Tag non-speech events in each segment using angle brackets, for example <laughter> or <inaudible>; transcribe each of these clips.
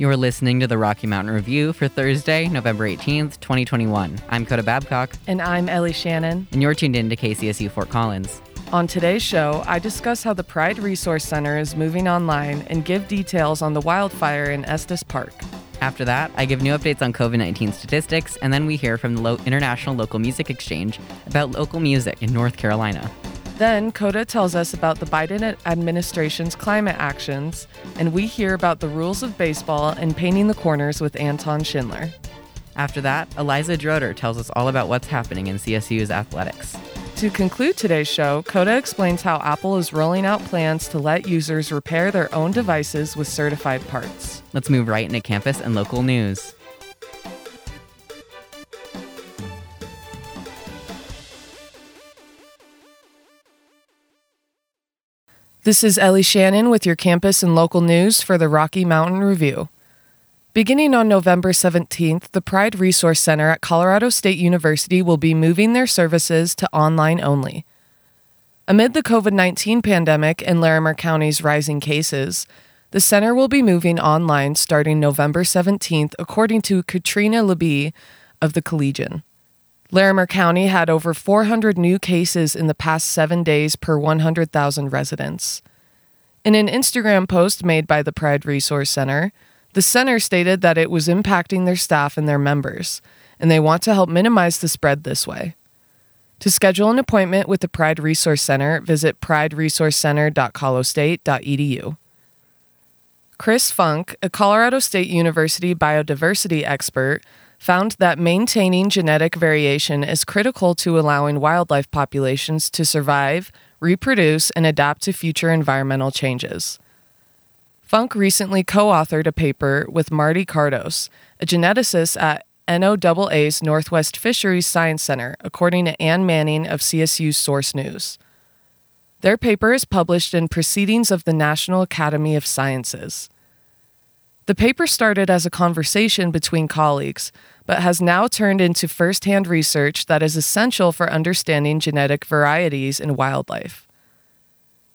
You're listening to the Rocky Mountain Review for Thursday, November 18th, 2021. I'm Coda Babcock. And I'm Ellie Shannon. And you're tuned in to KCSU Fort Collins. On today's show, I discuss how the Pride Resource Center is moving online and give details on the wildfire in Estes Park. After that, I give new updates on COVID 19 statistics, and then we hear from the Lo- International Local Music Exchange about local music in North Carolina. Then, Coda tells us about the Biden administration's climate actions, and we hear about the rules of baseball and painting the corners with Anton Schindler. After that, Eliza Droder tells us all about what's happening in CSU's athletics. To conclude today's show, Coda explains how Apple is rolling out plans to let users repair their own devices with certified parts. Let's move right into campus and local news. This is Ellie Shannon with your campus and local news for the Rocky Mountain Review. Beginning on November 17th, the Pride Resource Center at Colorado State University will be moving their services to online only. Amid the COVID 19 pandemic and Larimer County's rising cases, the center will be moving online starting November 17th, according to Katrina Libby of the Collegian. Larimer County had over 400 new cases in the past seven days per 100,000 residents. In an Instagram post made by the Pride Resource Center, the center stated that it was impacting their staff and their members, and they want to help minimize the spread this way. To schedule an appointment with the Pride Resource Center, visit prideresourcecenter.colostate.edu. Chris Funk, a Colorado State University biodiversity expert, found that maintaining genetic variation is critical to allowing wildlife populations to survive, reproduce, and adapt to future environmental changes. Funk recently co authored a paper with Marty Kardos, a geneticist at NOAA's Northwest Fisheries Science Center, according to Ann Manning of CSU Source News. Their paper is published in Proceedings of the National Academy of Sciences. The paper started as a conversation between colleagues, but has now turned into firsthand research that is essential for understanding genetic varieties in wildlife.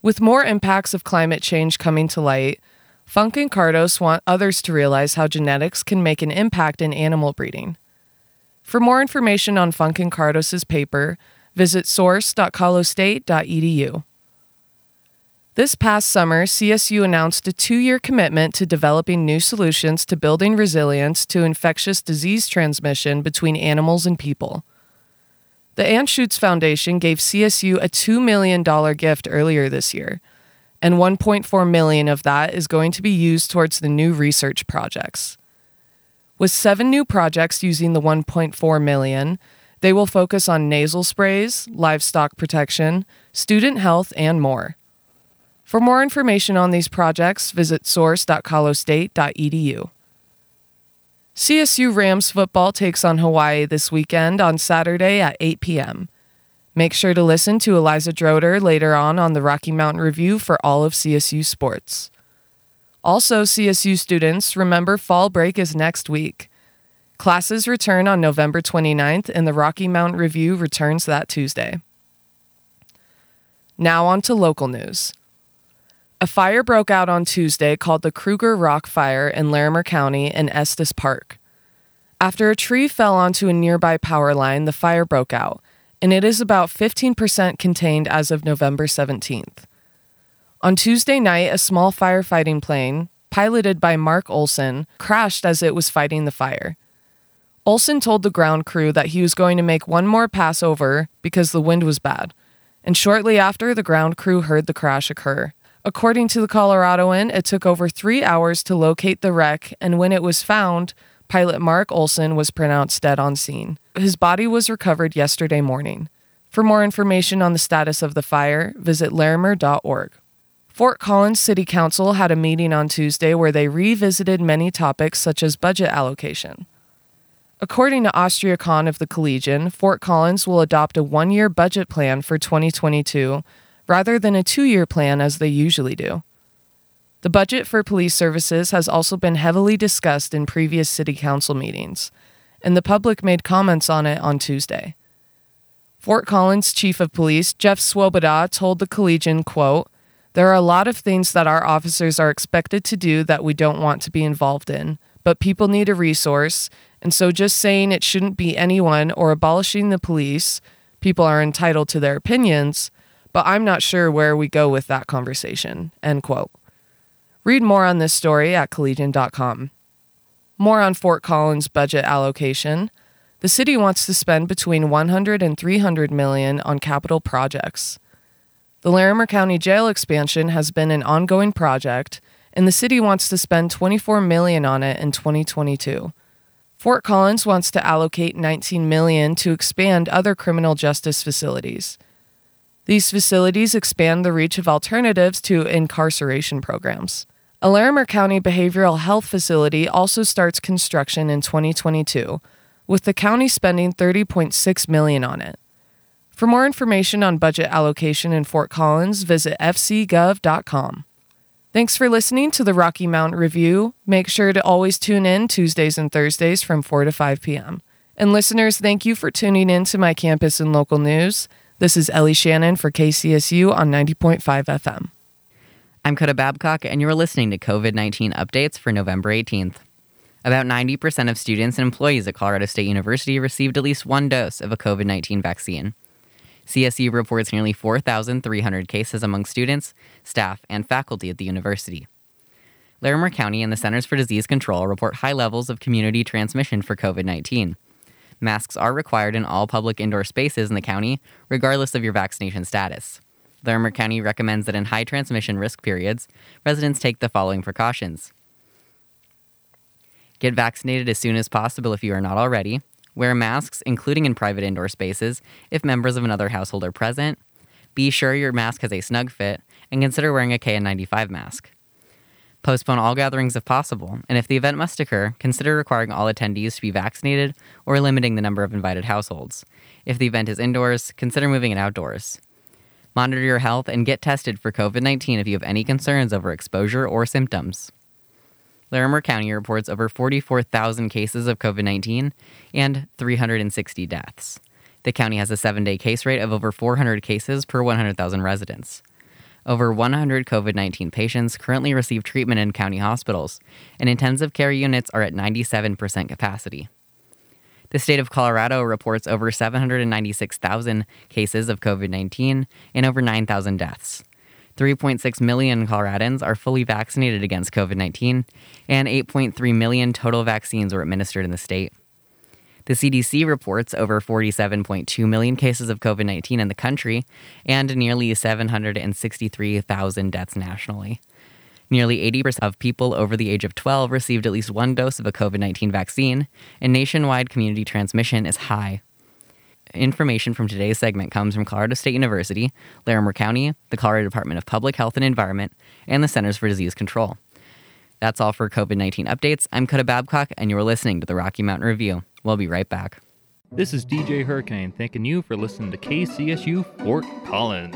With more impacts of climate change coming to light, Funk and Kardos want others to realize how genetics can make an impact in animal breeding. For more information on Funk and Kardos' paper, visit source.colostate.edu. This past summer, CSU announced a two year commitment to developing new solutions to building resilience to infectious disease transmission between animals and people. The Anschutz Foundation gave CSU a $2 million gift earlier this year, and 1.4 million of that is going to be used towards the new research projects. With seven new projects using the 1.4 million, they will focus on nasal sprays, livestock protection, student health, and more. For more information on these projects, visit source.colostate.edu. CSU Rams football takes on Hawaii this weekend on Saturday at 8 p.m. Make sure to listen to Eliza Droder later on on the Rocky Mountain Review for all of CSU sports. Also, CSU students, remember fall break is next week. Classes return on November 29th, and the Rocky Mountain Review returns that Tuesday. Now, on to local news. A fire broke out on Tuesday called the Kruger Rock Fire in Larimer County in Estes Park. After a tree fell onto a nearby power line, the fire broke out, and it is about 15% contained as of November 17th. On Tuesday night, a small firefighting plane, piloted by Mark Olson, crashed as it was fighting the fire. Olson told the ground crew that he was going to make one more pass over because the wind was bad, and shortly after, the ground crew heard the crash occur. According to the Coloradoan, it took over three hours to locate the wreck, and when it was found, pilot Mark Olson was pronounced dead on scene. His body was recovered yesterday morning. For more information on the status of the fire, visit larimer.org. Fort Collins City Council had a meeting on Tuesday where they revisited many topics such as budget allocation. According to Austria Kahn of the Collegian, Fort Collins will adopt a one year budget plan for 2022 rather than a two year plan as they usually do. The budget for police services has also been heavily discussed in previous city council meetings, and the public made comments on it on Tuesday. Fort Collins Chief of Police Jeff Swoboda told the Collegian, quote, There are a lot of things that our officers are expected to do that we don't want to be involved in, but people need a resource, and so just saying it shouldn't be anyone or abolishing the police, people are entitled to their opinions, but I'm not sure where we go with that conversation. End quote. Read more on this story at collegian.com. More on Fort Collins budget allocation. The city wants to spend between 100 and 300 million on capital projects. The Larimer County Jail expansion has been an ongoing project, and the city wants to spend 24 million on it in 2022. Fort Collins wants to allocate 19 million to expand other criminal justice facilities. These facilities expand the reach of alternatives to incarceration programs. A Larimer County behavioral health facility also starts construction in 2022, with the county spending 30.6 million on it. For more information on budget allocation in Fort Collins, visit fcgov.com. Thanks for listening to the Rocky Mountain Review. Make sure to always tune in Tuesdays and Thursdays from 4 to 5 p.m. And listeners, thank you for tuning in to my campus and local news. This is Ellie Shannon for KCSU on 90.5 FM. I'm Coda Babcock, and you're listening to COVID 19 updates for November 18th. About 90% of students and employees at Colorado State University received at least one dose of a COVID 19 vaccine. CSU reports nearly 4,300 cases among students, staff, and faculty at the university. Larimer County and the Centers for Disease Control report high levels of community transmission for COVID 19. Masks are required in all public indoor spaces in the county, regardless of your vaccination status. Larimer County recommends that in high transmission risk periods, residents take the following precautions. Get vaccinated as soon as possible if you are not already. Wear masks, including in private indoor spaces, if members of another household are present. Be sure your mask has a snug fit, and consider wearing a KN95 mask. Postpone all gatherings if possible, and if the event must occur, consider requiring all attendees to be vaccinated or limiting the number of invited households. If the event is indoors, consider moving it outdoors. Monitor your health and get tested for COVID 19 if you have any concerns over exposure or symptoms. Larimer County reports over 44,000 cases of COVID 19 and 360 deaths. The county has a seven day case rate of over 400 cases per 100,000 residents. Over 100 COVID 19 patients currently receive treatment in county hospitals, and intensive care units are at 97% capacity. The state of Colorado reports over 796,000 cases of COVID 19 and over 9,000 deaths. 3.6 million Coloradans are fully vaccinated against COVID 19, and 8.3 million total vaccines were administered in the state. The CDC reports over 47.2 million cases of COVID 19 in the country and nearly 763,000 deaths nationally. Nearly 80% of people over the age of 12 received at least one dose of a COVID 19 vaccine, and nationwide community transmission is high. Information from today's segment comes from Colorado State University, Larimer County, the Colorado Department of Public Health and Environment, and the Centers for Disease Control. That's all for COVID 19 updates. I'm Coda Babcock, and you're listening to the Rocky Mountain Review. We'll be right back. This is DJ Hurricane thanking you for listening to KCSU Fort Collins.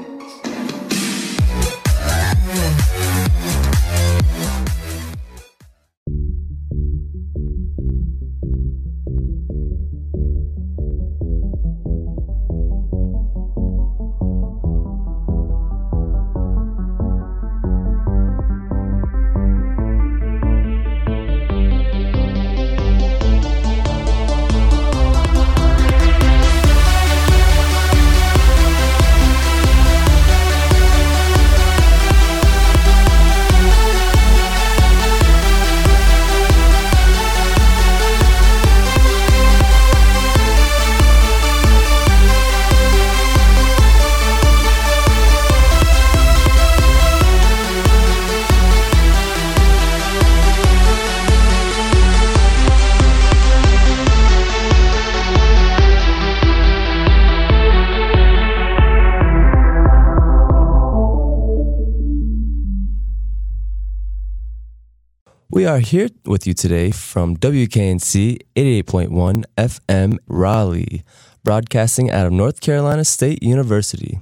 Are here with you today from WKNC 88.1 FM Raleigh, broadcasting out of North Carolina State University.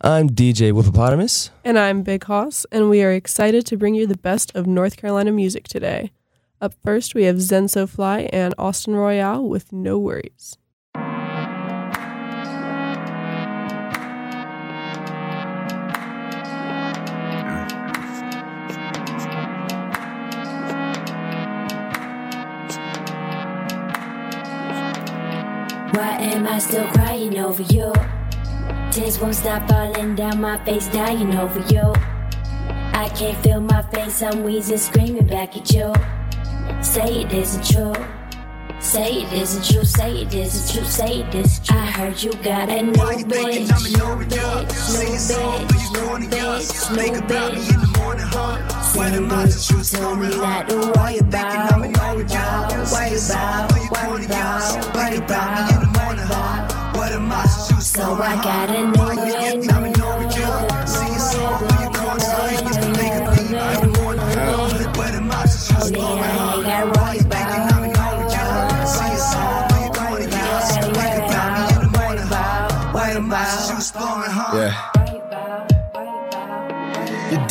I'm DJ Whoopopotamus. And I'm Big Hoss, and we are excited to bring you the best of North Carolina music today. Up first, we have Zenso Fly and Austin Royale with No Worries. Am I still crying over you? Tears won't stop falling down my face, dying over you. I can't feel my face, I'm wheezing, screaming back at you. Say it isn't true. Say it isn't true, say it isn't true, say it isn't true. I heard you got a new bitch, new bitch, new bitch, new bitch, new bitch. Same bitch you told me not to worry about, worry about, worry about, worry about, worry about, worry about, worry about. So I got a new bitch, new Oh yeah, I got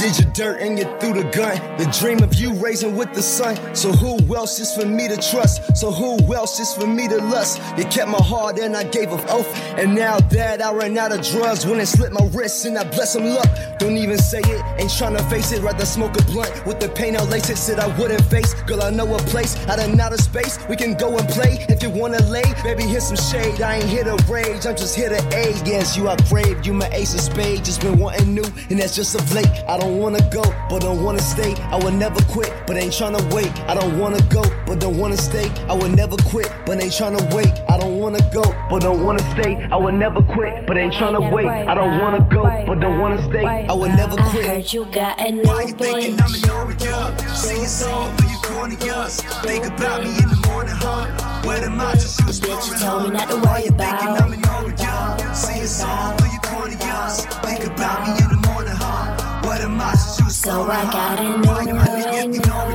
You did your dirt and you threw the gun. The dream of you raising with the sun. So who else is for me to trust? So who else is for me to lust? You kept my heart and I gave an oath. And now that I ran out of drugs, when it slipped my wrist and I bless some luck. Don't even say it, ain't tryna face it. Rather smoke a blunt with the pain I'll lace it. Said I wouldn't face. Girl, I know a place out in outer space. We can go and play if you wanna lay. Baby, here's some shade. I ain't here to rage, I'm just here to aid. Yes, you are brave, you my ace of spades. Just been wanting new, and that's just of late. I don't wanna go, but don't wanna stay. I will never quit, but ain't tryna wait. I don't wanna go, but don't wanna stay. I will never quit, but ain't tryna wait. I don't wanna go, but don't wanna stay. I will never quit, but ain't tryna wait. I don't wanna go, but don't wanna stay. I will never quit. I heard you got a new Why you thinking I'm in your job? Sing a song for your corny us. Think about me in the morning, huh? Where the was Bitch, you told me not to Why worry you thinking about. I'm in your job? Sing a song for your corny us. Think about me in the I got a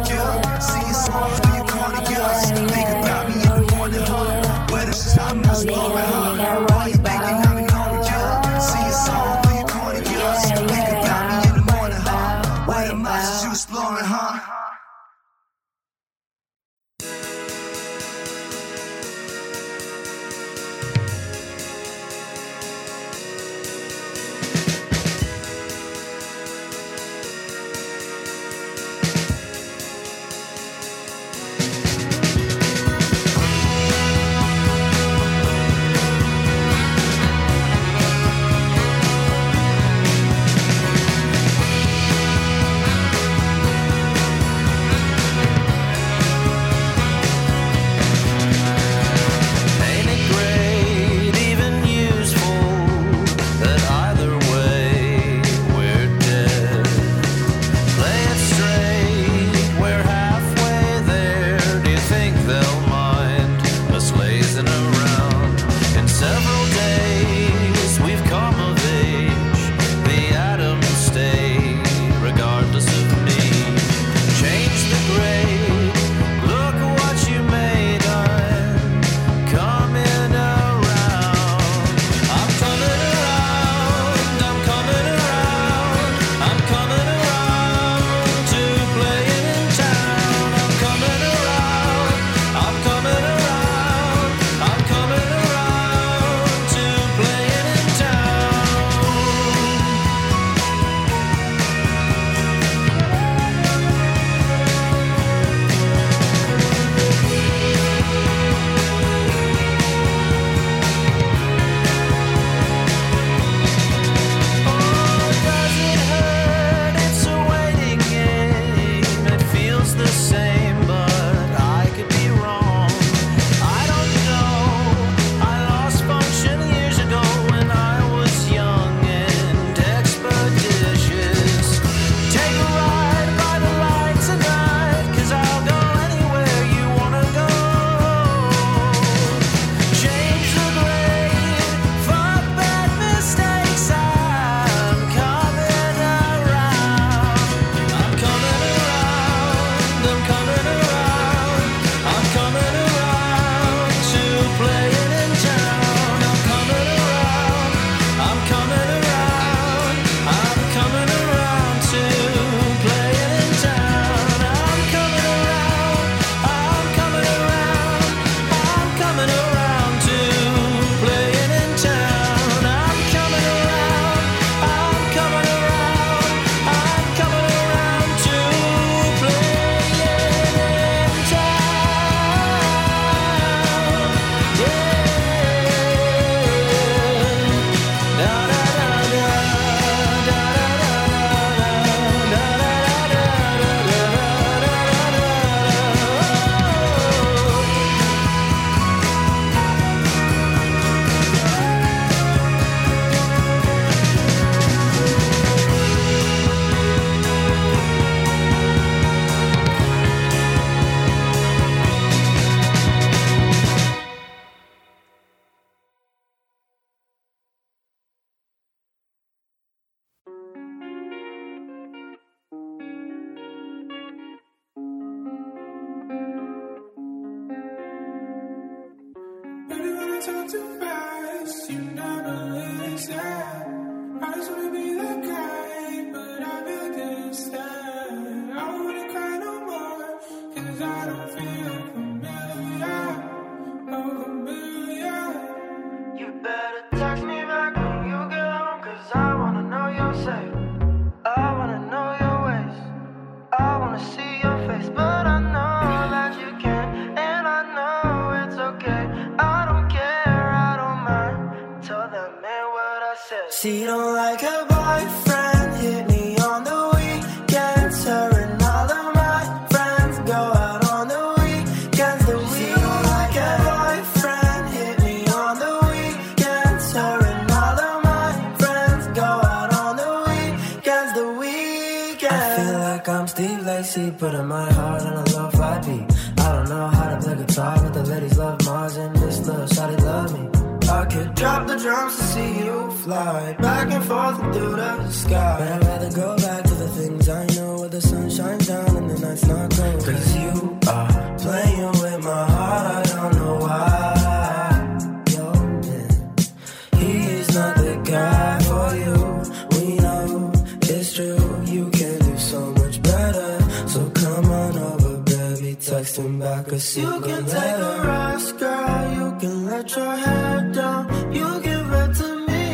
secret You can take a rest, girl, you can let your hair down. You give it to me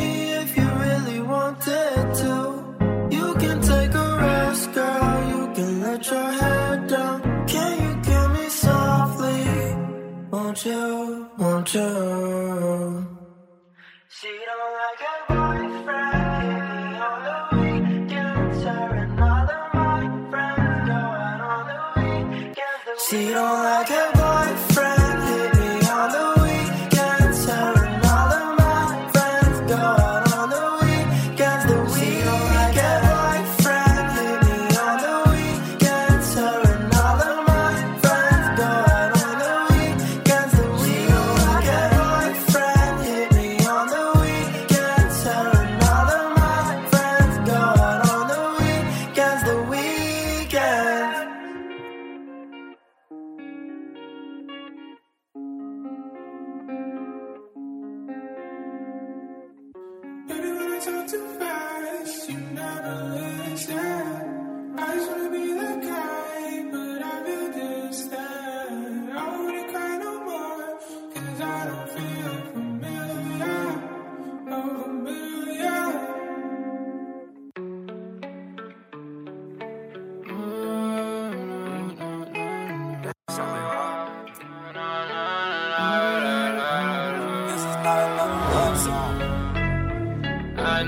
if you really wanted to. You can take a rest, girl, you can let your hair down. Can you kill me softly? Won't you, won't you?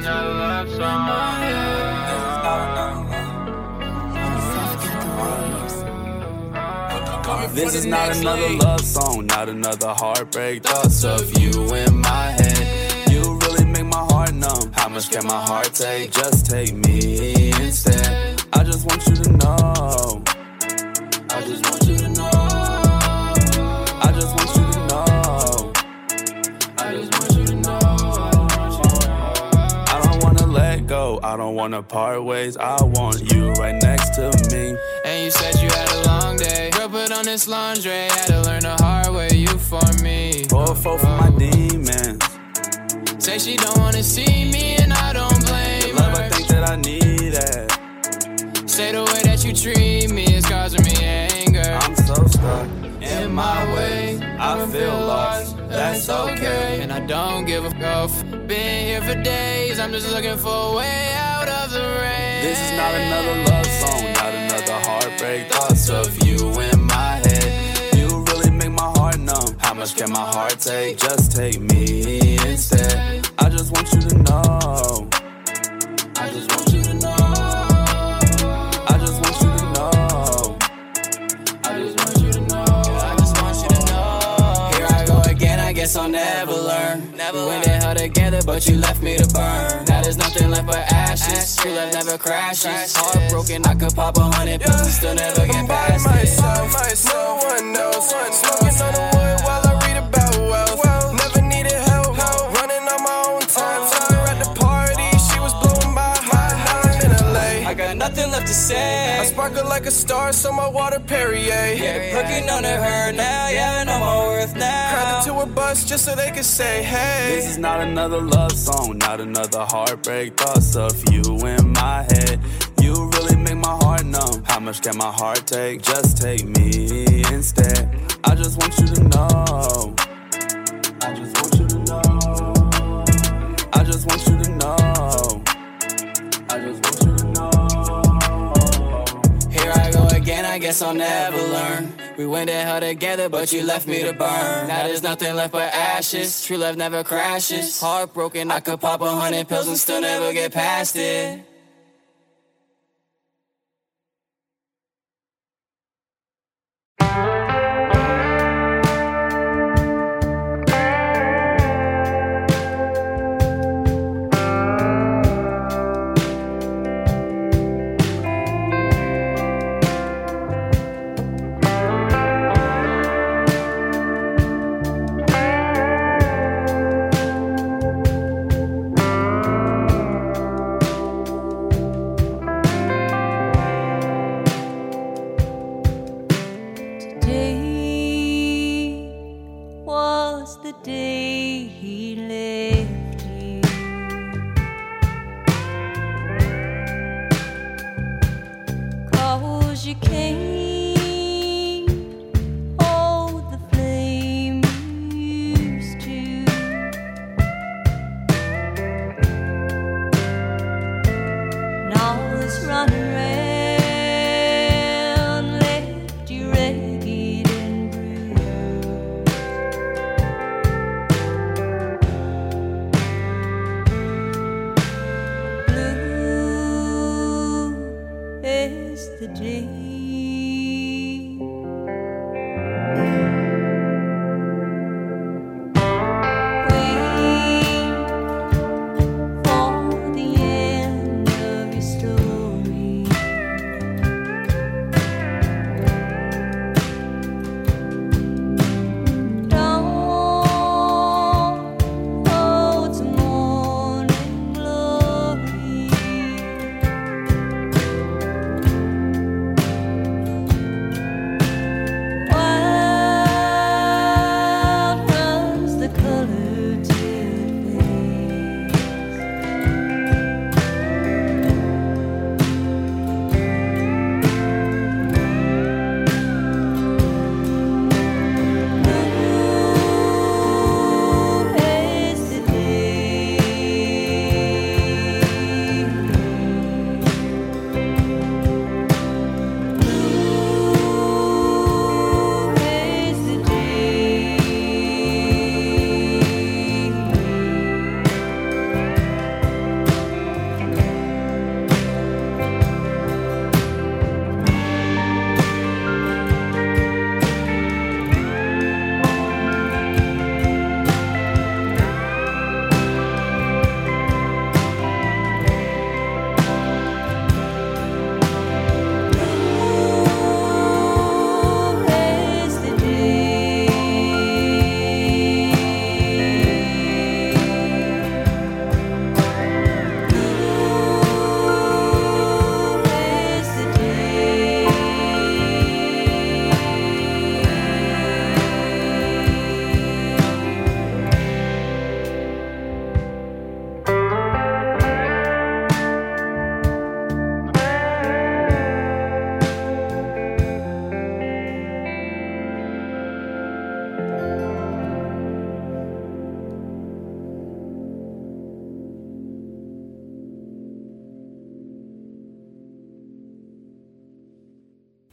Another love song. This is not another love. This is not another love song, not another heartbreak. Thoughts of you in my head. You really make my heart numb. How much can my heart take? Just take me instead. I just want you to know. I don't wanna part ways. I want you right next to me. And you said you had a long day. Girl, put on this lingerie. Had to learn the hard way. You for me. Pour four for my demons. Say she don't wanna see me, and I don't blame Love, I think that I need it. Say the way that you treat me is causing me anger. I'm so stuck In my way, I feel lost. That's okay. And I don't give a fuck. Been here for days. I'm just looking for a way out of the rain. This is not another love song, not another heartbreak. Thoughts of you in my head. You really make my heart numb. How much can my heart take? Just take me instead. I just want you to know. Together, but you left me to burn. Now there's nothing left but ashes. True love never crashes. Heartbroken, I could pop a hundred pills and still never get past it. No one knows. Smoking on the wood while I read about wealth. Never needed help. Running on my own time. Took her at the party. She was blown by high. Now I'm in LA. I got nothing left to say. I sparkle like a star, so my water Perrier. Yeah, looking under her now, yeah, I know my worth now. Crowded to a bus just so they could say, hey. This is not another love song, not another heartbreak. Thoughts of you in my head. You really make my heart numb. How much can my heart take? Just take me instead. I just want you to know. I just want you to know. I just want you to know. I just again, I guess I'll never learn. We went to hell together, but you left me to burn. Now there's nothing left but ashes. True love never crashes. Heartbroken, I could pop a hundred pills and still never get past it. You can't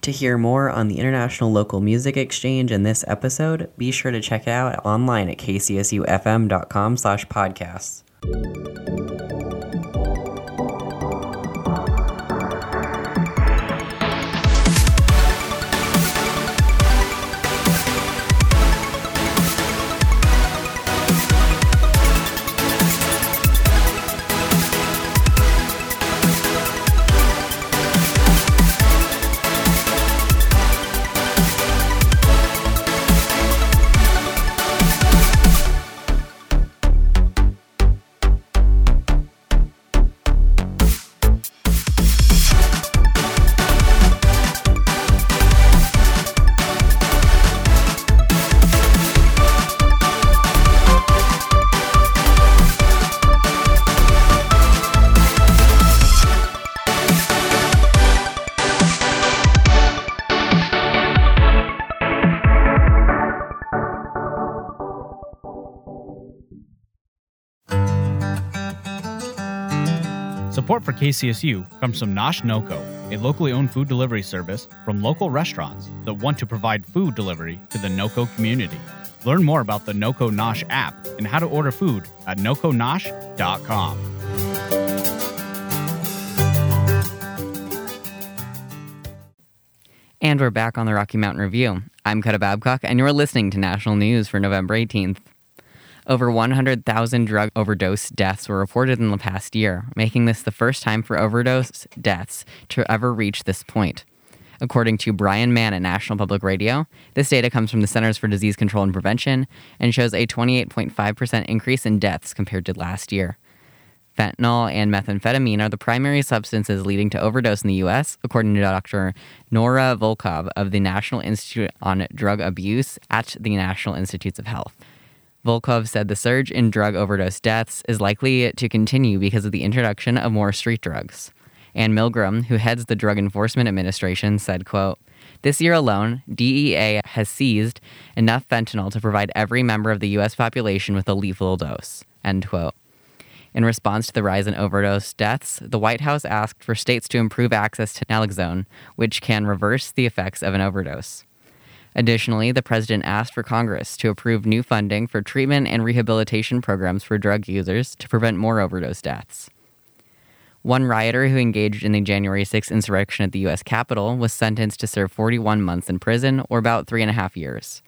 To hear more on the International Local Music Exchange in this episode, be sure to check it out online at kcsufm.com slash podcasts. KCSU comes from Nosh NoCo, a locally owned food delivery service from local restaurants that want to provide food delivery to the NoCo community. Learn more about the NoCo Nosh app and how to order food at nokonosh.com. And we're back on the Rocky Mountain Review. I'm Coda Babcock, and you're listening to National News for November 18th. Over 100,000 drug overdose deaths were reported in the past year, making this the first time for overdose deaths to ever reach this point. According to Brian Mann at National Public Radio, this data comes from the Centers for Disease Control and Prevention and shows a 28.5% increase in deaths compared to last year. Fentanyl and methamphetamine are the primary substances leading to overdose in the U.S., according to Dr. Nora Volkow of the National Institute on Drug Abuse at the National Institutes of Health. Volkow said the surge in drug overdose deaths is likely to continue because of the introduction of more street drugs. Anne Milgram, who heads the Drug Enforcement Administration, said, quote, this year alone, DEA has seized enough fentanyl to provide every member of the U.S. population with a lethal dose. End quote. In response to the rise in overdose deaths, the White House asked for states to improve access to naloxone, which can reverse the effects of an overdose. Additionally, the president asked for Congress to approve new funding for treatment and rehabilitation programs for drug users to prevent more overdose deaths. One rioter who engaged in the January 6th insurrection at the U.S. Capitol was sentenced to serve 41 months in prison, or about three and a half years.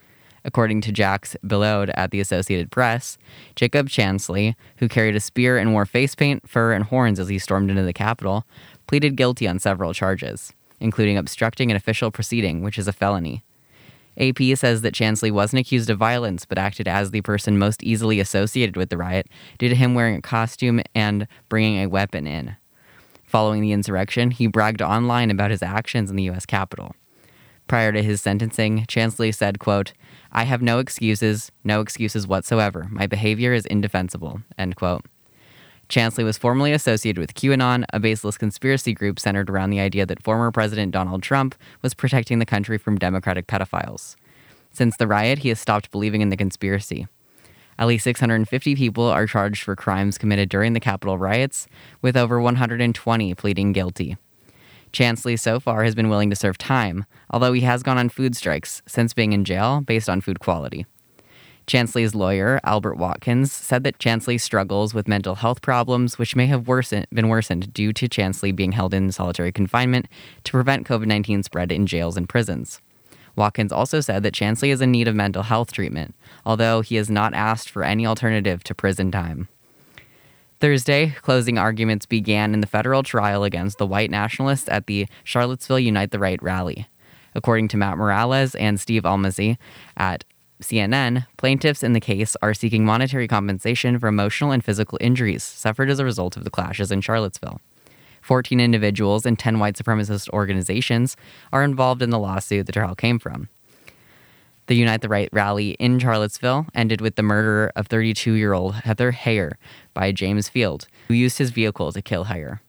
According to Jacques Billeaud at the Associated Press, Jacob Chansley, who carried a spear and wore face paint, fur, and horns as he stormed into the Capitol, pleaded guilty on several charges, including obstructing an official proceeding, which is a felony. AP says that Chansley wasn't accused of violence, but acted as the person most easily associated with the riot due to him wearing a costume and bringing a weapon in. Following the insurrection, he bragged online about his actions in the U.S. Capitol. Prior to his sentencing, Chansley said, quote, I have no excuses, no excuses whatsoever. My behavior is indefensible, end quote. Chansley was formerly associated with QAnon, a baseless conspiracy group centered around the idea that former President Donald Trump was protecting the country from Democratic pedophiles. Since the riot, he has stopped believing in the conspiracy. At least 650 people are charged for crimes committed during the Capitol riots, with over 120 pleading guilty. Chansley so far has been willing to serve time, although he has gone on food strikes since being in jail based on food quality. Chansley's lawyer, Albert Watkins, said that Chansley struggles with mental health problems, which may have worsened, been worsened due to Chansley being held in solitary confinement to prevent COVID 19 spread in jails and prisons. Watkins also said that Chansley is in need of mental health treatment, although he has not asked for any alternative to prison time. Thursday, closing arguments began in the federal trial against the white nationalists at the Charlottesville Unite the Right rally. According to Matt Morales and Steve Almasy at CNN, plaintiffs in the case are seeking monetary compensation for emotional and physical injuries suffered as a result of the clashes in Charlottesville. 14 individuals and 10 white supremacist organizations are involved in the lawsuit the trial came from. The Unite the Right rally in Charlottesville ended with the murder of 32 year old Heather Heyer by James Field, who used his vehicle to kill Heyer.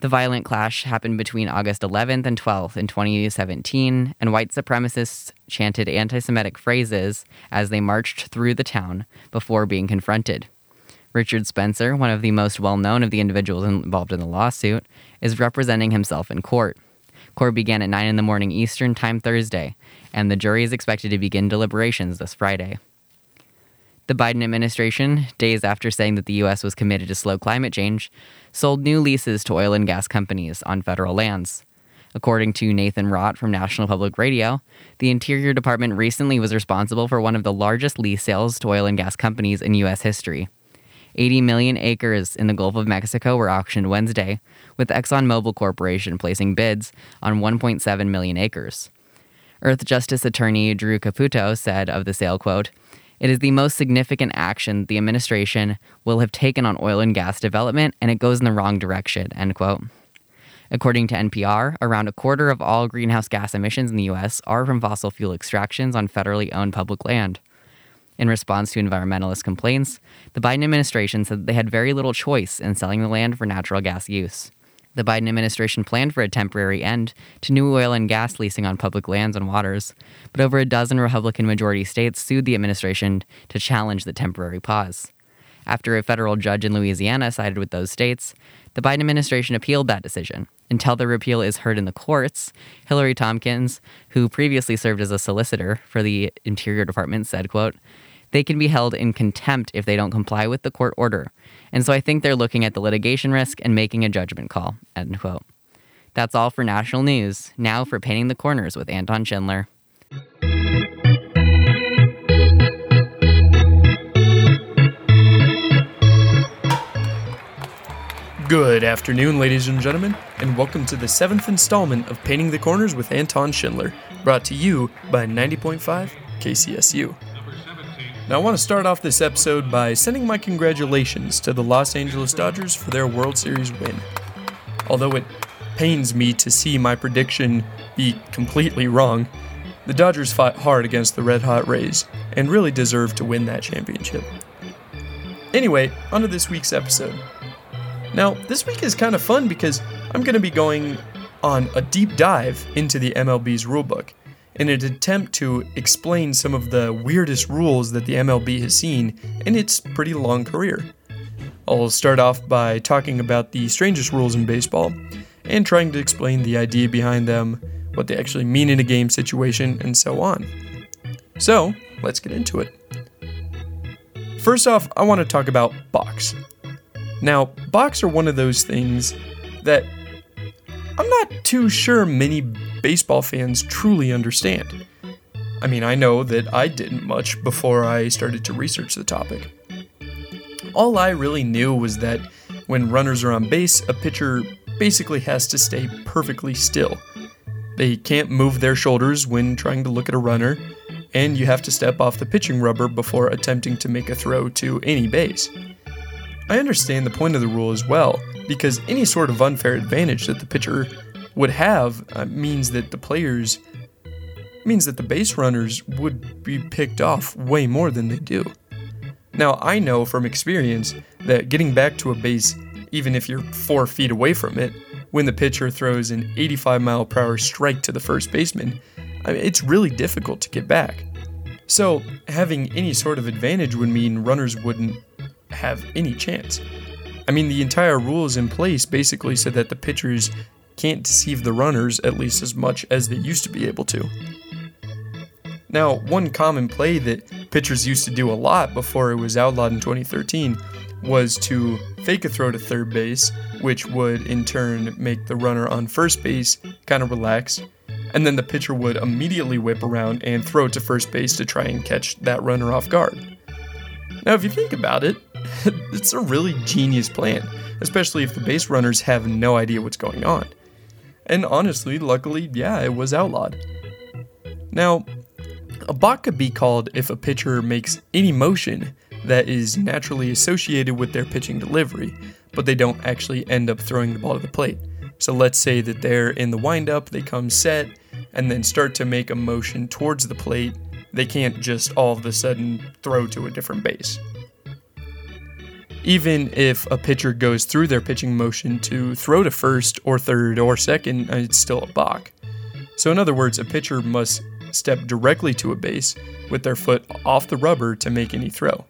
The violent clash happened between August 11th and 12th in 2017, and white supremacists chanted anti Semitic phrases as they marched through the town before being confronted. Richard Spencer, one of the most well known of the individuals involved in the lawsuit, is representing himself in court. Court began at 9 in the morning Eastern Time Thursday, and the jury is expected to begin deliberations this Friday. The Biden administration, days after saying that the U.S. was committed to slow climate change, sold new leases to oil and gas companies on federal lands. According to Nathan Rott from National Public Radio, the Interior Department recently was responsible for one of the largest lease sales to oil and gas companies in U.S. history. 80 million acres in the Gulf of Mexico were auctioned Wednesday, with ExxonMobil Corporation placing bids on 1.7 million acres. Earthjustice Attorney Drew Caputo said of the sale, quote, it is the most significant action the administration will have taken on oil and gas development, and it goes in the wrong direction, end quote. According to NPR, around a quarter of all greenhouse gas emissions in the U.S. are from fossil fuel extractions on federally owned public land. In response to environmentalist complaints, the Biden administration said they had very little choice in selling the land for natural gas use. The Biden administration planned for a temporary end to new oil and gas leasing on public lands and waters, but over a dozen Republican majority states sued the administration to challenge the temporary pause. After a federal judge in Louisiana sided with those states, The Biden administration appealed that decision. Until the repeal is heard in the courts, Hilary Tompkins, who previously served as a solicitor for the Interior Department, said, quote, they can be held in contempt if they don't comply with the court order. And so I think they're looking at the litigation risk and making a judgment call, end quote. That's all for national news. Now for Painting the Corners with Anton Schindler. Good afternoon, ladies and gentlemen, and welcome to the seventh installment of Painting the Corners with Anton Schindler, brought to you by 90.5 KCSU. Now, I want to start off this episode by sending my congratulations to the Los Angeles Dodgers for their World Series win. Although it pains me to see my prediction be completely wrong, the Dodgers fought hard against the Red Hot Rays and really deserved to win that championship. Anyway, on to this week's episode. Now, this week is kind of fun because I'm going to be going on a deep dive into the MLB's rulebook in an attempt to explain some of the weirdest rules that the MLB has seen in its pretty long career. I'll start off by talking about the strangest rules in baseball and trying to explain the idea behind them, what they actually mean in a game situation, and so on. So, let's get into it. First off, I want to talk about balks. Now, balks are one of those things that I'm not too sure many baseball fans truly understand. I mean, I know that I didn't much before I started to research the topic. All I really knew was that when runners are on base, a pitcher basically has to stay perfectly still. They can't move their shoulders when trying to look at a runner, and you have to step off the pitching rubber before attempting to make a throw to any base. I understand the point of the rule as well, because any sort of unfair advantage that the pitcher would have uh, means that the players means that the base runners would be picked off way more than they do. Now, I know from experience that getting back to a base, even if you're four feet away from it, when the pitcher throws an 85 mile per hour strike to the first baseman, I mean, it's really difficult to get back. So, having any sort of advantage would mean runners wouldn't have any chance. I mean, the entire rule is in place basically so that the pitchers can't deceive the runners at least as much as they used to be able to. Now, one common play that pitchers used to do a lot before it was outlawed in 2013 was to fake a throw to third base, which would in turn make the runner on first base kind of relax, and then the pitcher would immediately whip around and throw to first base to try and catch that runner off guard. Now, if you think about it, <laughs> it's a really genius plan, especially if the base runners have no idea what's going on. And honestly, luckily, yeah, it was outlawed. Now, a balk could be called if a pitcher makes any motion that is naturally associated with their pitching delivery, but they don't actually end up throwing the ball to the plate. So let's say that they're in the windup, they come set, and then start to make a motion towards the plate. They can't just all of a sudden throw to a different base even if a pitcher goes through their pitching motion to throw to first or third or second, uh, it's still a balk. So, in other words, a pitcher must step directly to a base with their foot off the rubber to make any throw.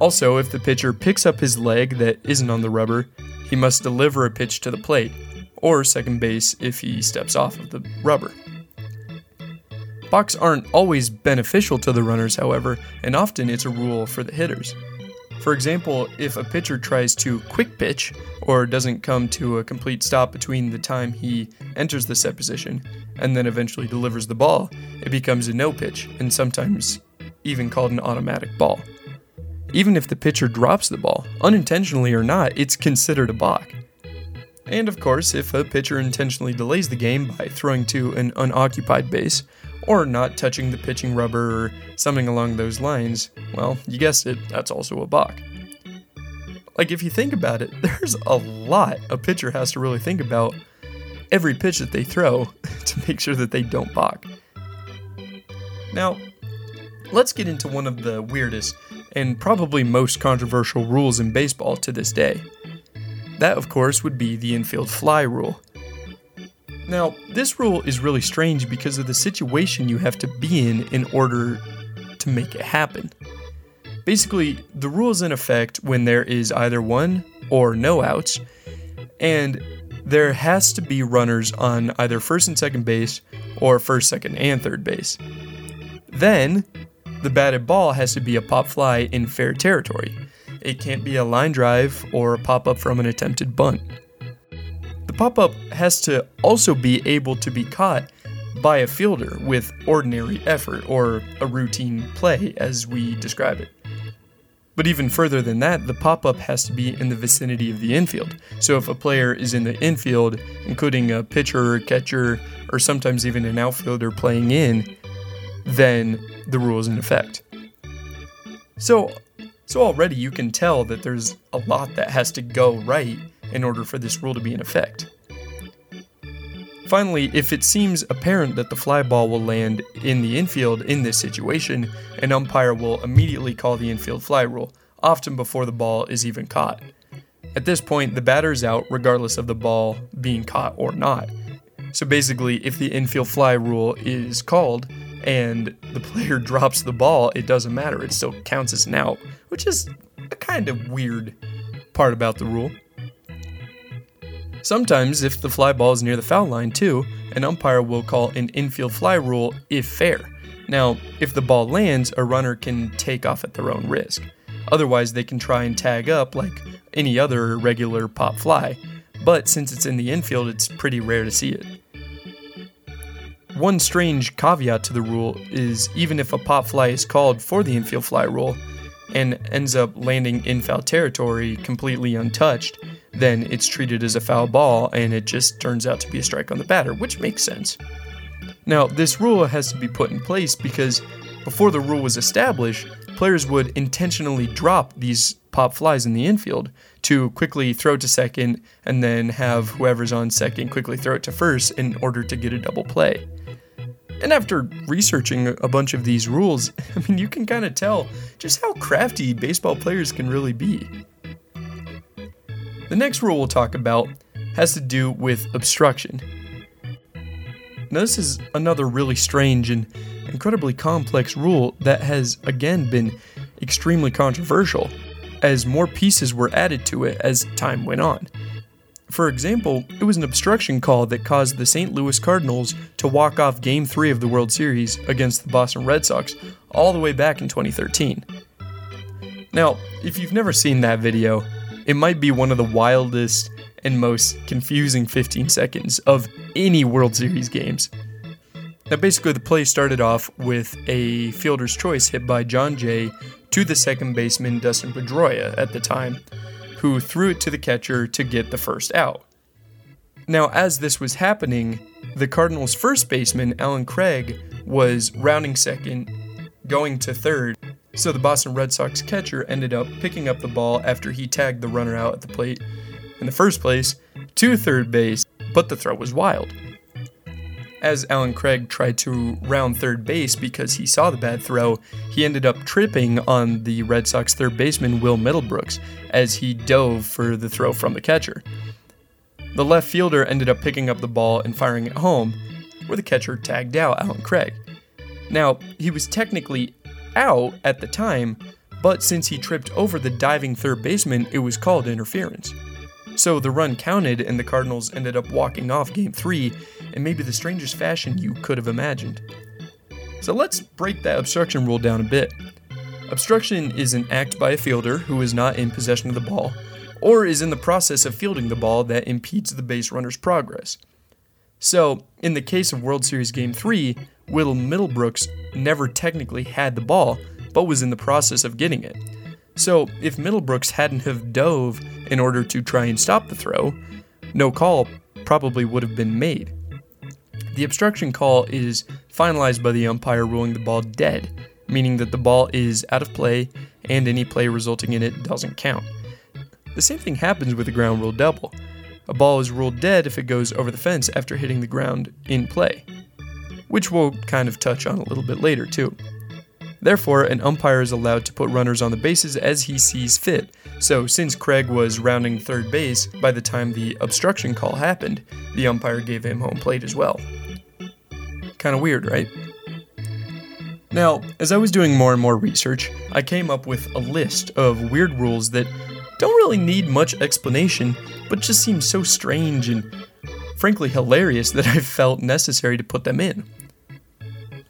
Also, if the pitcher picks up his leg that isn't on the rubber, he must deliver a pitch to the plate, or second base if he steps off of the rubber. Balks aren't always beneficial to the runners, however, and often it's a rule for the hitters. For example, if a pitcher tries to quick pitch or doesn't come to a complete stop between the time he enters the set position and then eventually delivers the ball, it becomes a no pitch and sometimes even called an automatic ball. Even if the pitcher drops the ball, unintentionally or not, it's considered a balk. And of course, if a pitcher intentionally delays the game by throwing to an unoccupied base, or not touching the pitching rubber or something along those lines, well, you guessed it, that's also a balk. Like, if you think about it, <laughs> there's a lot a pitcher has to really think about every pitch that they throw <laughs> to make sure that they don't balk. Now, let's get into one of the weirdest and probably most controversial rules in baseball to this day. That, of course, would be the infield fly rule. Now, this rule is really strange because of the situation you have to be in in order to make it happen. Basically, the rule is in effect when there is either one, or no outs, and there has to be runners on either first and second base or first, second, and third base. Then, the batted ball has to be a pop fly in fair territory. It can't be a line drive or a pop up from an attempted bunt. The pop up has to also be able to be caught by a fielder with ordinary effort or a routine play as we describe it. But even further than that, the pop up has to be in the vicinity of the infield. So if a player is in the infield, including a pitcher, catcher, or sometimes even an outfielder playing in, then the rule is in effect. So, so already you can tell that there's a lot that has to go right in order for this rule to be in effect. Finally, if it seems apparent that the fly ball will land in the infield in this situation, an umpire will immediately call the infield fly rule, often before the ball is even caught. At this point, the batter is out regardless of the ball being caught or not. So basically, if the infield fly rule is called and the <laughs> player drops the ball, it doesn't matter. It still counts as an out, which is a kind of weird part about the rule. Sometimes, if the fly ball is near the foul line too, an umpire will call an infield fly rule if fair. Now, if the ball lands, a runner can take off at their own risk. Otherwise, they can try and tag up like any other regular pop fly, but since it's in the infield, it's pretty rare to see it. One strange caveat to the rule is even if a pop fly is called for the infield fly rule and ends up landing in foul territory completely untouched, then it's treated as a foul ball and it just turns out to be a strike on the batter, which makes sense. Now, this rule has to be put in place because before the rule was established, players would intentionally drop these pop flies in the infield to quickly throw to second and then have whoever's on second quickly throw it to first in order to get a double play. And after researching a bunch of these rules, <laughs> I mean, you can kind of tell just how crafty baseball players can really be. The next rule we'll talk about has to do with obstruction. Now, this is another really strange and incredibly complex rule that has again been extremely controversial as more pieces were added to it as time went on. For example, it was an obstruction call that caused the St. Louis Cardinals to walk off Game 3 of the World Series against the Boston Red Sox all the way back in 2013. Now, if you've never seen that video, it might be one of the wildest and most confusing 15 seconds of any World Series games. Now, basically, the play started off with a fielder's choice hit by Jon Jay to the second baseman Dustin Pedroia at the time, who threw it to the catcher to get the first out. Now, as this was happening, the Cardinals' first baseman, Allen Craig, was rounding second, going to third, so the Boston Red Sox catcher ended up picking up the ball after he tagged the runner out at the plate in the first place to third base, but the throw was wild. As Allen Craig tried to round third base because he saw the bad throw, he ended up tripping on the Red Sox third baseman Will Middlebrooks as he dove for the throw from the catcher. The left fielder ended up picking up the ball and firing it home, where the catcher tagged out Allen Craig. Now, he was technically out at the time, but since he tripped over the diving third baseman, it was called interference. So the run counted, and the Cardinals ended up walking off game three in maybe the strangest fashion you could have imagined. So let's break that obstruction rule down a bit. Obstruction is an act by a fielder who is not in possession of the ball, or is in the process of fielding the ball that impedes the base runner's progress. So, in the case of World Series Game 3, Will Middlebrooks never technically had the ball, but was in the process of getting it. So, if Middlebrooks hadn't have dove in order to try and stop the throw, no call probably would have been made. The obstruction call is finalized by the umpire ruling the ball dead, meaning that the ball is out of play and any play resulting in it doesn't count. The same thing happens with a ground rule double. A ball is ruled dead if it goes over the fence after hitting the ground in play, which we'll kind of touch on a little bit later too. Therefore, an umpire is allowed to put runners on the bases as he sees fit. So, since Craig was rounding third base by the time the obstruction call happened, the umpire gave him home plate as well. Kind of weird, right? Now, as I was doing more and more research, I came up with a list of weird rules that don't really need much explanation, but just seem so strange and frankly hilarious that I felt necessary to put them in.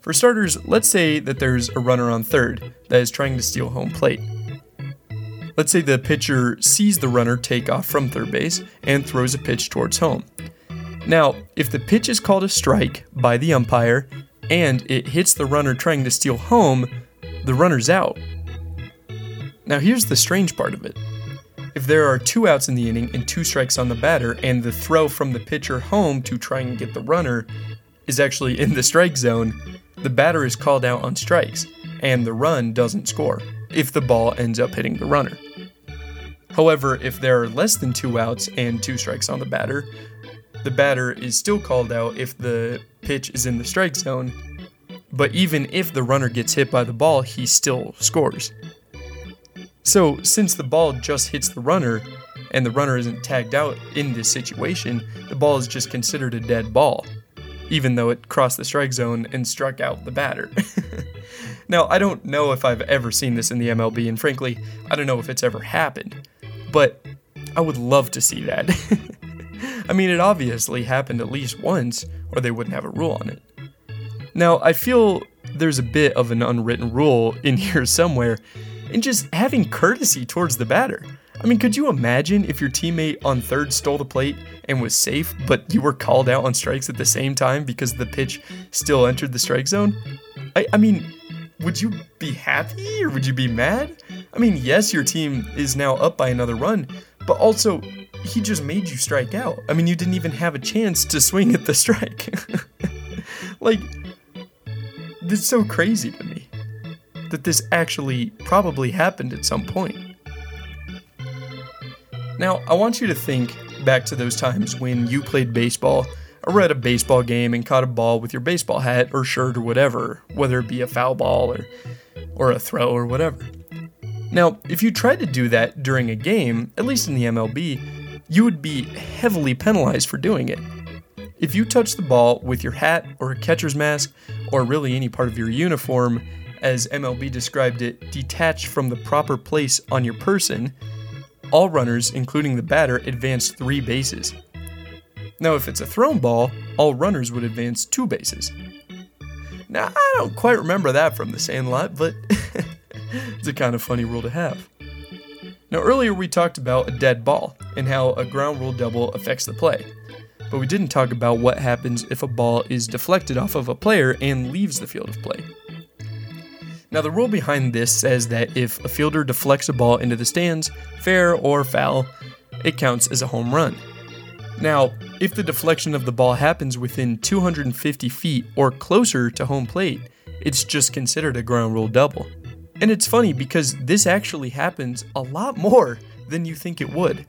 For starters, let's say that there's a runner on third that is trying to steal home plate. Let's say the pitcher sees the runner take off from third base and throws a pitch towards home. Now, if the pitch is called a strike by the umpire and it hits the runner trying to steal home, the runner's out. Now, here's the strange part of it. If there are two outs in the inning and two strikes on the batter, and the throw from the pitcher home to try and get the runner is actually in the strike zone, the batter is called out on strikes, and the run doesn't score if the ball ends up hitting the runner. However, if there are less than two outs and two strikes on the batter, the batter is still called out if the pitch is in the strike zone, but even if the runner gets hit by the ball, he still scores. So, since the ball just hits the runner and the runner isn't tagged out in this situation, the ball is just considered a dead ball, even though it crossed the strike zone and struck out the batter. <laughs> now, I don't know if I've ever seen this in the MLB, and frankly, I don't know if it's ever happened, but I would love to see that. <laughs> I mean, it obviously happened at least once, or they wouldn't have a rule on it. Now, I feel there's a bit of an unwritten rule in <laughs> here somewhere in just having courtesy towards the batter. I mean, could you imagine if your teammate on third stole the plate and was safe, but you were called out on strikes at the same time because the pitch still entered the strike zone? I, I mean, would you be happy or would you be mad? I mean, yes, your team is now up by another run, but also, he just made you strike out. I mean, you didn't even have a chance to swing at the <laughs> strike. <laughs> like, this is so crazy to me that this actually probably happened at some point. Now, I want you to think back to those times when you played baseball or at a baseball game and caught a ball with your baseball hat or shirt or whatever, whether it be a foul ball or, or a throw or whatever. Now, if you tried to do that during a game, at least in the MLB, you would be heavily penalized for doing it. If you touch the ball with your hat or a catcher's mask, or really any part of your uniform, as MLB described it, detached from the proper place on your person, all runners, including the batter, advance three bases. Now, if it's a thrown ball, all runners would advance two bases. Now, I don't quite remember that from the Sandlot, but <laughs> it's a kind of funny rule to have. Now, earlier we talked about a dead ball and how a ground rule double affects the play, but we didn't talk about what happens if a ball is deflected off of a player and leaves the field of play. Now, the rule behind this says that if a fielder deflects a ball into the stands, fair or foul, it counts as a home run. Now, if the deflection of the ball happens within 250 feet or closer to home plate, it's just considered a ground rule double. And it's funny because this actually happens a lot more than you think it would.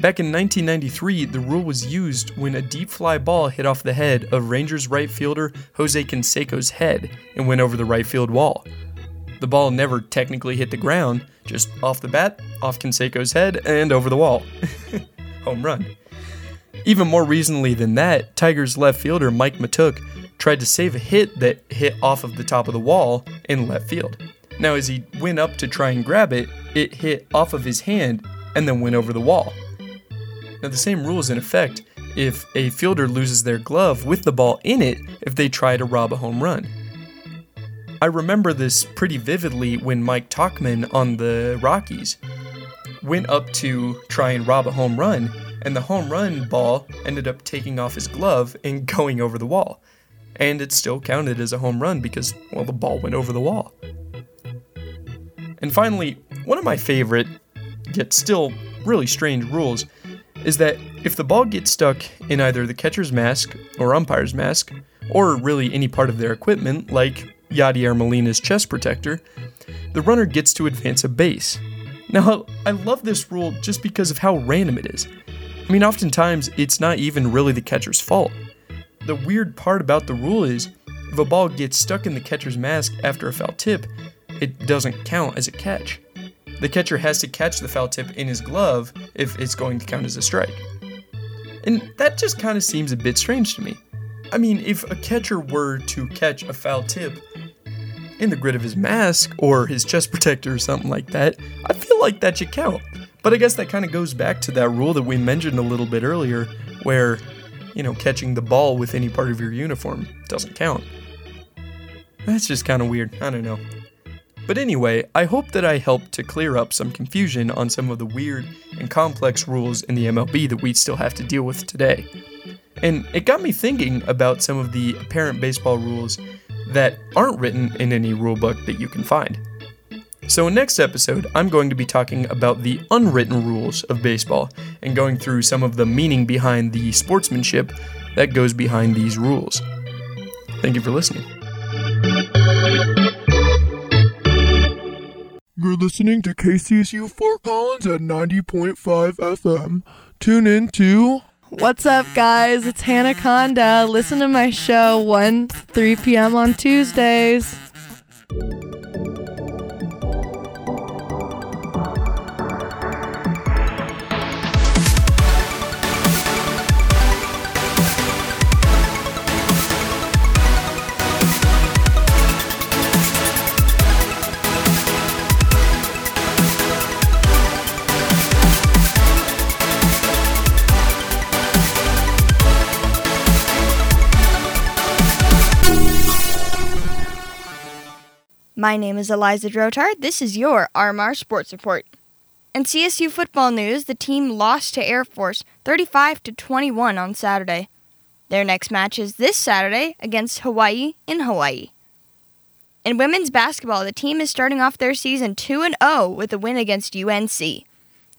Back in 1993, the rule was used when a deep fly ball hit off the head of Rangers right fielder Jose Canseco's head and went over the right field wall. The ball never technically hit the ground, just off the bat, off Canseco's head, and over the wall. <laughs> Home run. Even more recently than that, Tigers left fielder Mikie Mahtook tried to save a hit that hit off of the top of the wall in left field. Now, as he went up to try and grab it, it hit off of his hand and then went over the wall. Now, the same rule is in effect if a fielder loses their glove with the ball in it if they try to rob a home run. I remember this pretty vividly when Mike Tauchman on the Rockies went up to try and rob a home run, and the home run ball ended up taking off his glove and <laughs> going over the wall. And it still counted as a home run because, well, the ball went over the wall. And finally, one of my favorite, yet still really strange rules is that if the ball gets stuck in either the catcher's mask or umpire's mask, or really any part of their equipment, like Yadier Molina's chest protector, the runner gets to advance a base. Now, I love this rule just because of how random it is. I mean, oftentimes it's not even really the catcher's fault. The weird part about the rule is if a ball gets stuck in the catcher's mask after a foul tip, it doesn't count as a catch. The catcher has to catch the foul tip in his glove if it's going to count as a strike. And that just kind of seems a bit strange to me. I mean, if a catcher were to catch a foul tip in the grid of his mask or his chest protector or something like that, I feel like that should count. But I guess that kind of goes back to that rule that we mentioned a little bit earlier, where, you know, catching the ball with any part of your uniform doesn't count. That's just kind of weird. I don't know. But anyway, I hope that I helped to clear up some confusion on some of the weird and complex rules in the MLB that we still have to deal with today. And it got me thinking about some of the apparent baseball rules that aren't written in any rulebook that you can find. So, in next episode, I'm going to be talking about the unwritten rules of baseball and going through some of the meaning behind the sportsmanship that goes behind these rules. Thank you for listening. You're listening to KCSU Fort Collins at 90.5 FM. Tune in to. What's up, guys? It's Hannah Conda. Listen to my show 1 3 p.m. on Tuesdays. My name is Eliza Drotard. This is your RMR Sports Report. In CSU football news, the team lost to Air Force 35 to 21 on Saturday. Their next match is this Saturday against Hawaii in Hawaii. In women's basketball, the team is starting off their season 2 and 0 with a win against UNC.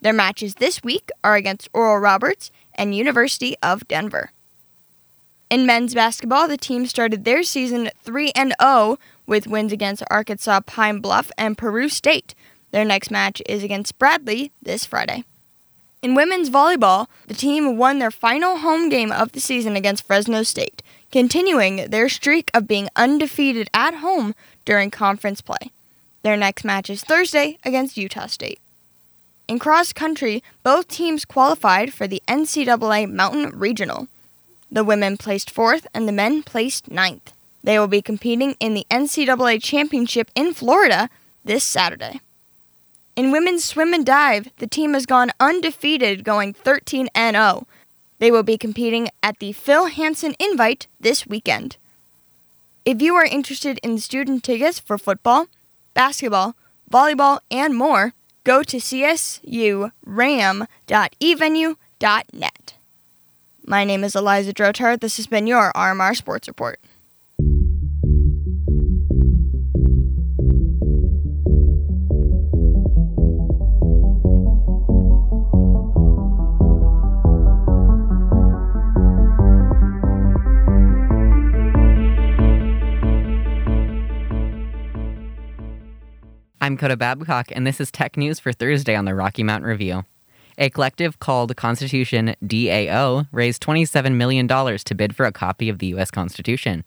Their matches this week are against Oral Roberts and University of Denver. In men's basketball, the team started their season 3 and 0 with wins against Arkansas Pine Bluff and Peru State. Their next match is against Bradley this Friday. In women's volleyball, the team won their final home game of the season against Fresno State, continuing their streak of being undefeated at home during conference play. Their next match is Thursday against Utah State. In cross country, both teams qualified for the NCAA Mountain Regional. The women placed fourth and the men placed ninth. They will be competing in the NCAA Championship in Florida this Saturday. In women's swim and dive, the team has gone undefeated, going 13 0. They will be competing at the Phil Hansen Invite this weekend. If you are interested in student tickets for football, basketball, volleyball, and more, go to csuram.evenue.net. My name is Eliza Drotard. This has been your RMR Sports Report. I'm Coda Babcock, and this is tech news for Thursday on the Rocky Mountain Review. A collective called Constitution DAO raised $27 million to bid for a copy of the U.S. Constitution.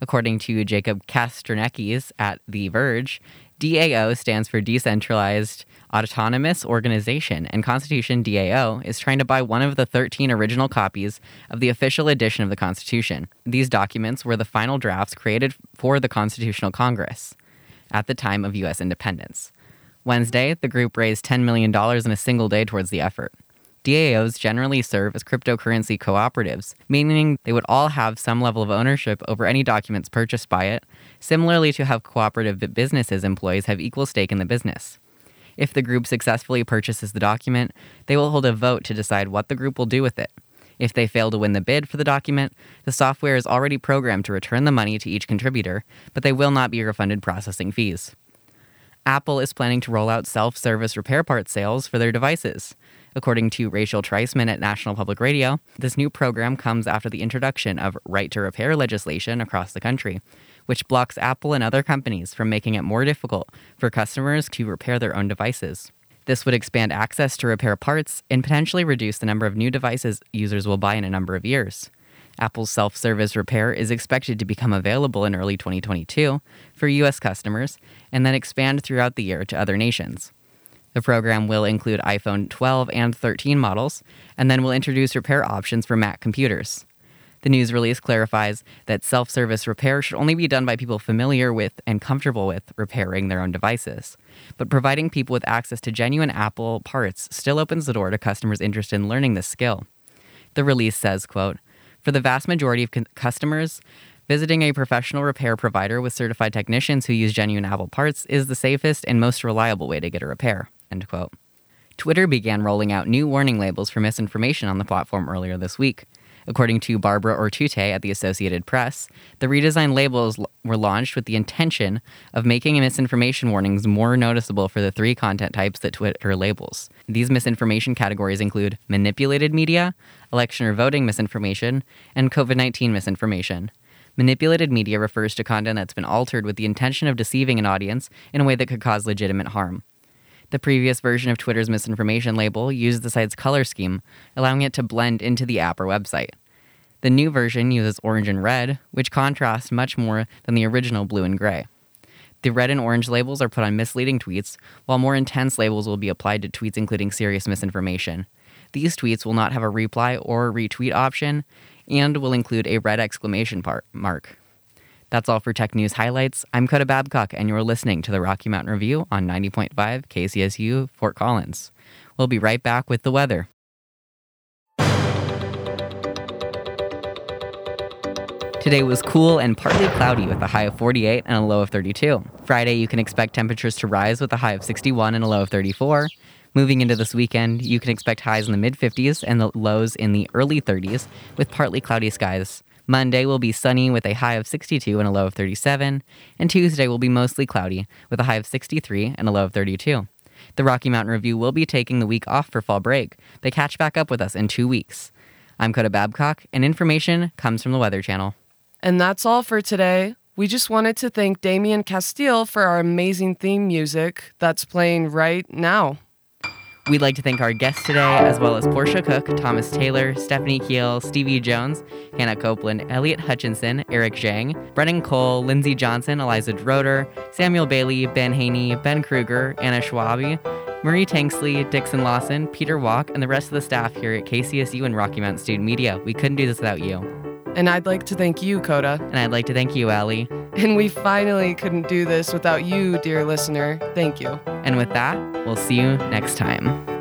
According to Jacob Kastrenakes at The Verge, DAO stands for Decentralized Autonomous Organization, and Constitution DAO is trying to buy one of the 13 original copies of the official edition of the Constitution. These documents were the final drafts created for the Constitutional Congress at the time of U.S. independence. Wednesday, the group raised $10 million in a single day towards the effort. DAOs generally serve as cryptocurrency cooperatives, meaning they would all have some level of ownership over any documents purchased by it, similarly to how cooperative businesses' employees have equal stake in the business. If the group successfully purchases the document, they will hold a vote to decide what the group will do with it. If they fail to win the bid for the document, the software is already programmed to return the money to each contributor, but they will not be refunded processing fees. Apple is planning to roll out self service repair part sales for their devices. According to Rachel Treisman at National Public Radio, this new program comes after the introduction of right to repair legislation across the country, which blocks Apple and other companies from making it more difficult for customers to repair their own devices. This would expand access to repair parts and potentially reduce the number of new devices users will buy in a number of years. Apple's self service repair is expected to become available in early 2022 for U.S. customers and then expand throughout the year to other nations. The program will include iPhone 12 and 13 models, and then will introduce repair options for Mac computers. The news release clarifies that self service repair should only be done by people familiar with and comfortable with repairing their own devices. But providing people with access to genuine Apple parts still opens the door to customers interested in learning this skill. The release says, quote, For the vast majority of customers, visiting a professional repair provider with certified technicians who use genuine Apple parts is the safest and most reliable way to get a repair, end quote. Twitter began rolling out new warning labels for misinformation on the platform earlier this week. According to Barbara Ortutay at the Associated Press, the redesigned labels were launched with the intention of making misinformation warnings more noticeable for the three content types that Twitter labels. These misinformation categories include manipulated media, election or voting misinformation, and COVID 19 misinformation. Manipulated media refers to content that's been altered with the intention of deceiving an audience in a way that could cause legitimate harm. The previous version of Twitter's misinformation label used the site's color scheme, allowing it to blend into the app or website. The new version uses orange and red, which contrast much more than the original blue and gray. The red and orange labels are put on misleading tweets, while more intense labels will be applied to tweets including serious misinformation. These tweets will not have a reply or retweet option and will include a red exclamation mark. That's all for Tech News Highlights. I'm Coda Babcock, and you're listening to the Rocky Mountain Review on 90.5 KCSU Fort Collins. We'll be right back with the weather. Today was cool and partly cloudy with a high of 48 and a low of 32. Friday, you can expect temperatures to rise with a high of 61 and a low of 34. Moving into this weekend, you can expect highs in the mid 50s and the lows in the early 30s with partly cloudy skies. Monday will be sunny with a high of 62 and a low of 37, and Tuesday will be mostly cloudy with a high of 63 and a low of 32. The Rocky Mountain Review will be taking the week off for fall break. They catch back up with us in two weeks. I'm Coda Babcock, and information comes from the Weather Channel. And that's all for today. We just wanted to thank Damien Castile for our amazing theme music that's playing right now. We'd like to thank our guests today, as well as Portia Cook, Thomas Taylor, Stephanie Keel, Stevie Jones, Hannah Copeland, Elliot Hutchinson, Eric Zhang, Brennan Cole, Lindsay Johnson, Eliza Droder, Samuel Bailey, Ben Haney, Ben Kruger, Anna Schwabi, Marie Tanksley, Dixon Lawson, Peter Walk, and the rest of the staff here at KCSU and Rocky Mountain Student Media. We couldn't do this without you. And I'd like to thank you, Coda. And I'd like to thank you, Allie. And we finally couldn't do this without you, dear listener. Thank you. And with that, we'll see you next time.